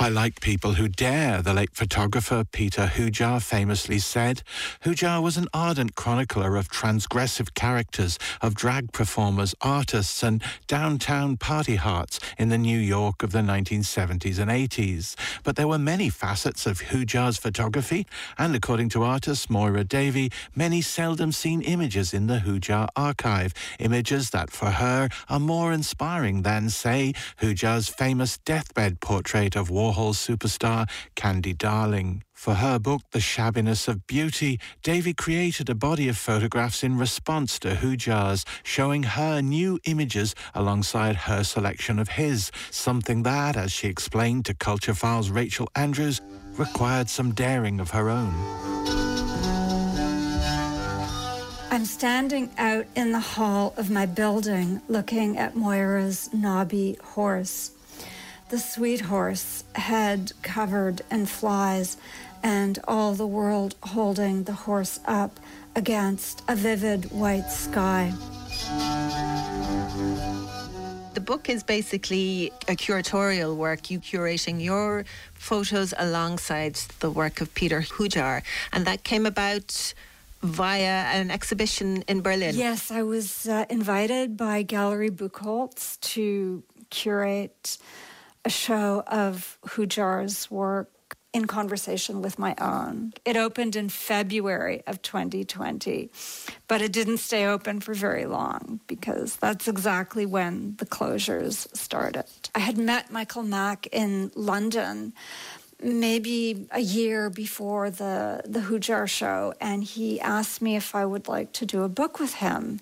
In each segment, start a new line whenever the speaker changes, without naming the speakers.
I like people who dare, the late photographer Peter Hujar famously said. Hujar was an ardent chronicler of transgressive characters, of drag performers, artists, and downtown party hearts in the New York of the 1970s and 80s. But there were many facets of Hujar's photography, and according to artist Moyra Davey, many seldom seen images in the Hujar archive, images that for her are more inspiring than, say, Hujar's famous deathbed portrait of War Warhol superstar Candy Darling. For her book, The Shabbiness of Beauty, Davey created a body of photographs in response to Hujar's, showing her new images alongside her selection of his, something that, as she explained to Culture File's Rachel Andrews, required some daring of her own.
I'm standing out in the hall of my building looking at Moyra's knobby horse the sweet horse, head covered in flies, and all the world holding the horse up against a vivid white sky.
The book is basically a curatorial work, you curating your photos alongside the work of Peter Hujar, and that came about via an exhibition in Berlin.
Yes, I was uh, invited by Gallery Buchholz to curate a show of Hujar's work in conversation with my own. It opened in February of 2020, but it didn't stay open for very long because that's exactly when the closures started. I had met Michael Mack in London maybe a year before the the Hujar show and he asked me if I would like to do a book with him.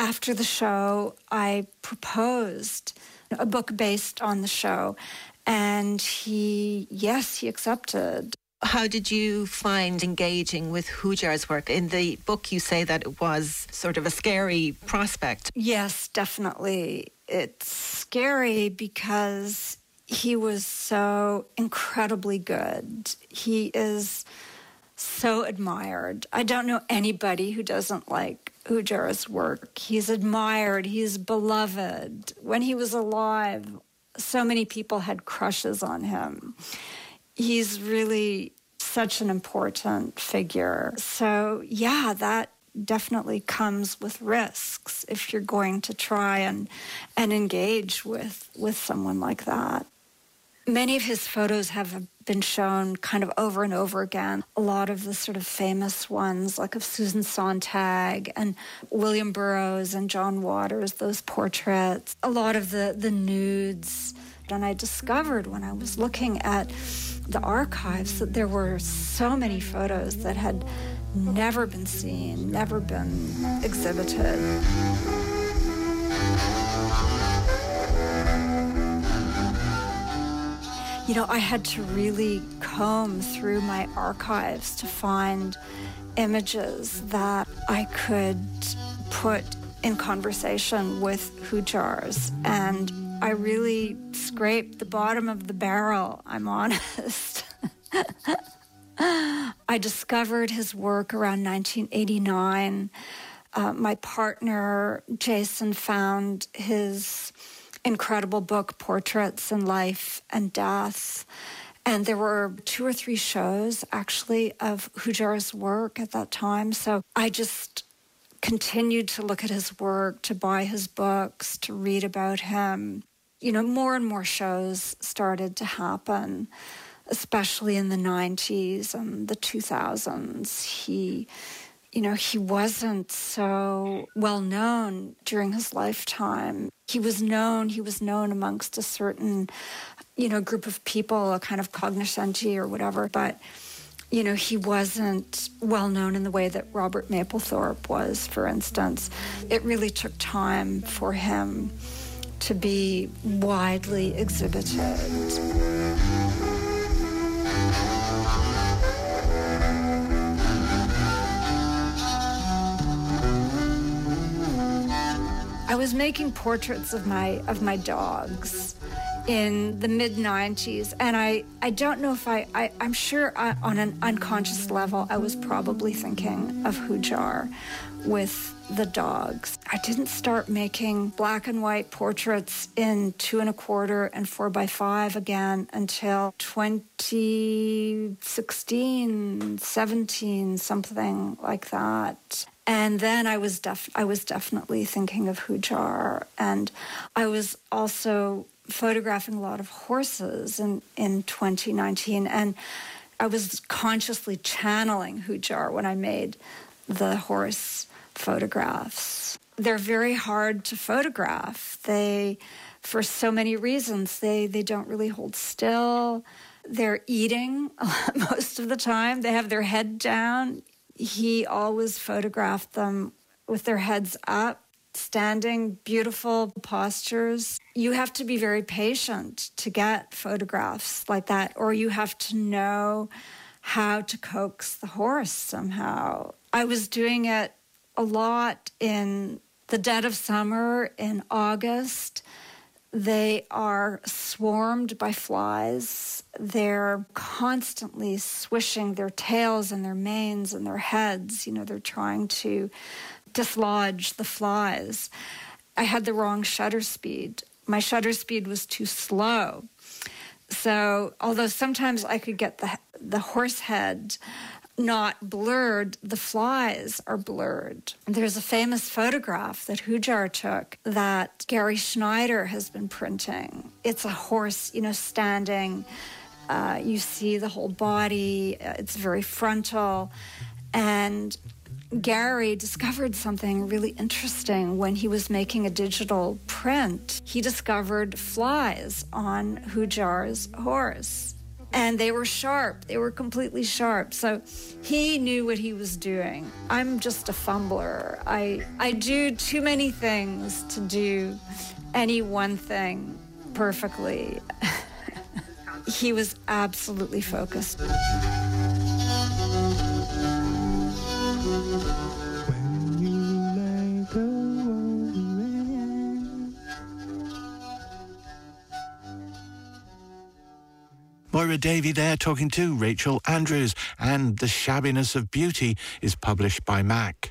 After the show, I proposed a book based on the show. And he, yes, he accepted.
How did you find engaging with Hujar's work? In the book, you say that it was sort of a scary prospect.
Yes, definitely. It's scary because he was so incredibly good. He is so admired. I don't know anybody who doesn't like Hujar's work. He's admired, he's beloved. When he was alive, so many people had crushes on him. He's really such an important figure. So, yeah, that definitely comes with risks if you're going to try and and engage with with someone like that. Many of his photos have been shown kind of over and over again. A lot of the sort of famous ones, like of Susan Sontag and William Burroughs and John Waters, those portraits, a lot of the, the nudes. And I discovered when I was looking at the archives that there were so many photos that had never been seen, never been exhibited. You know, I had to really comb through my archives to find images that I could put in conversation with Hujar's. And I really scraped the bottom of the barrel, I'm honest. I discovered his work around 1989. Uh, my partner, Jason, found his incredible book, Portraits in Life and Death. And there were two or three shows actually of Hujar's work at that time. So I just continued to look at his work, to buy his books, to read about him. You know, more and more shows started to happen, especially in the 90s and the 2000s. He you know, he wasn't so well known during his lifetime. He was known, he was known amongst a certain, you know, group of people, a kind of cognoscenti or whatever, but you know, he wasn't well known in the way that Robert Mapplethorpe was, for instance. It really took time for him to be widely exhibited. I was making portraits of my of my dogs in the mid 90s and I, I don't know if I, I i'm sure I, on an unconscious level i was probably thinking of hujar with the dogs. I didn't start making black and white portraits in two and a quarter and four by five again until 2016 17 something like that and then I was def- I was definitely thinking of Hujar, and I was also photographing a lot of horses in, in 2019, and I was consciously channeling Hujar when I made the horse photographs. They're very hard to photograph. They, for so many reasons, they they don't really hold still. They're eating most of the time. They have their head down he always photographed them with their heads up, standing, beautiful postures. You have to be very patient to get photographs like that, or you have to know how to coax the horse somehow. I was doing it a lot in the dead of summer in August they are swarmed by flies. They're constantly swishing their tails and their manes and their heads. You know, they're trying to dislodge the flies. I had the wrong shutter speed. My shutter speed was too slow. So, although sometimes I could get the the horse head not blurred, the flies are blurred. There's a famous photograph that Hujar took that Gary Schneider has been printing. It's a horse, you know, standing. Uh, you see the whole body, uh, it's very frontal. And Gary discovered something really interesting when he was making a digital print. He discovered flies on Hujar's horse and they were sharp. They were completely sharp. So he knew what he was doing. I'm just a fumbler. I I do too many things to do any one thing perfectly. he was absolutely focused.
Moyra Davey there talking to Rachel Andrews, and The Shabbiness of Beauty is published by Mack.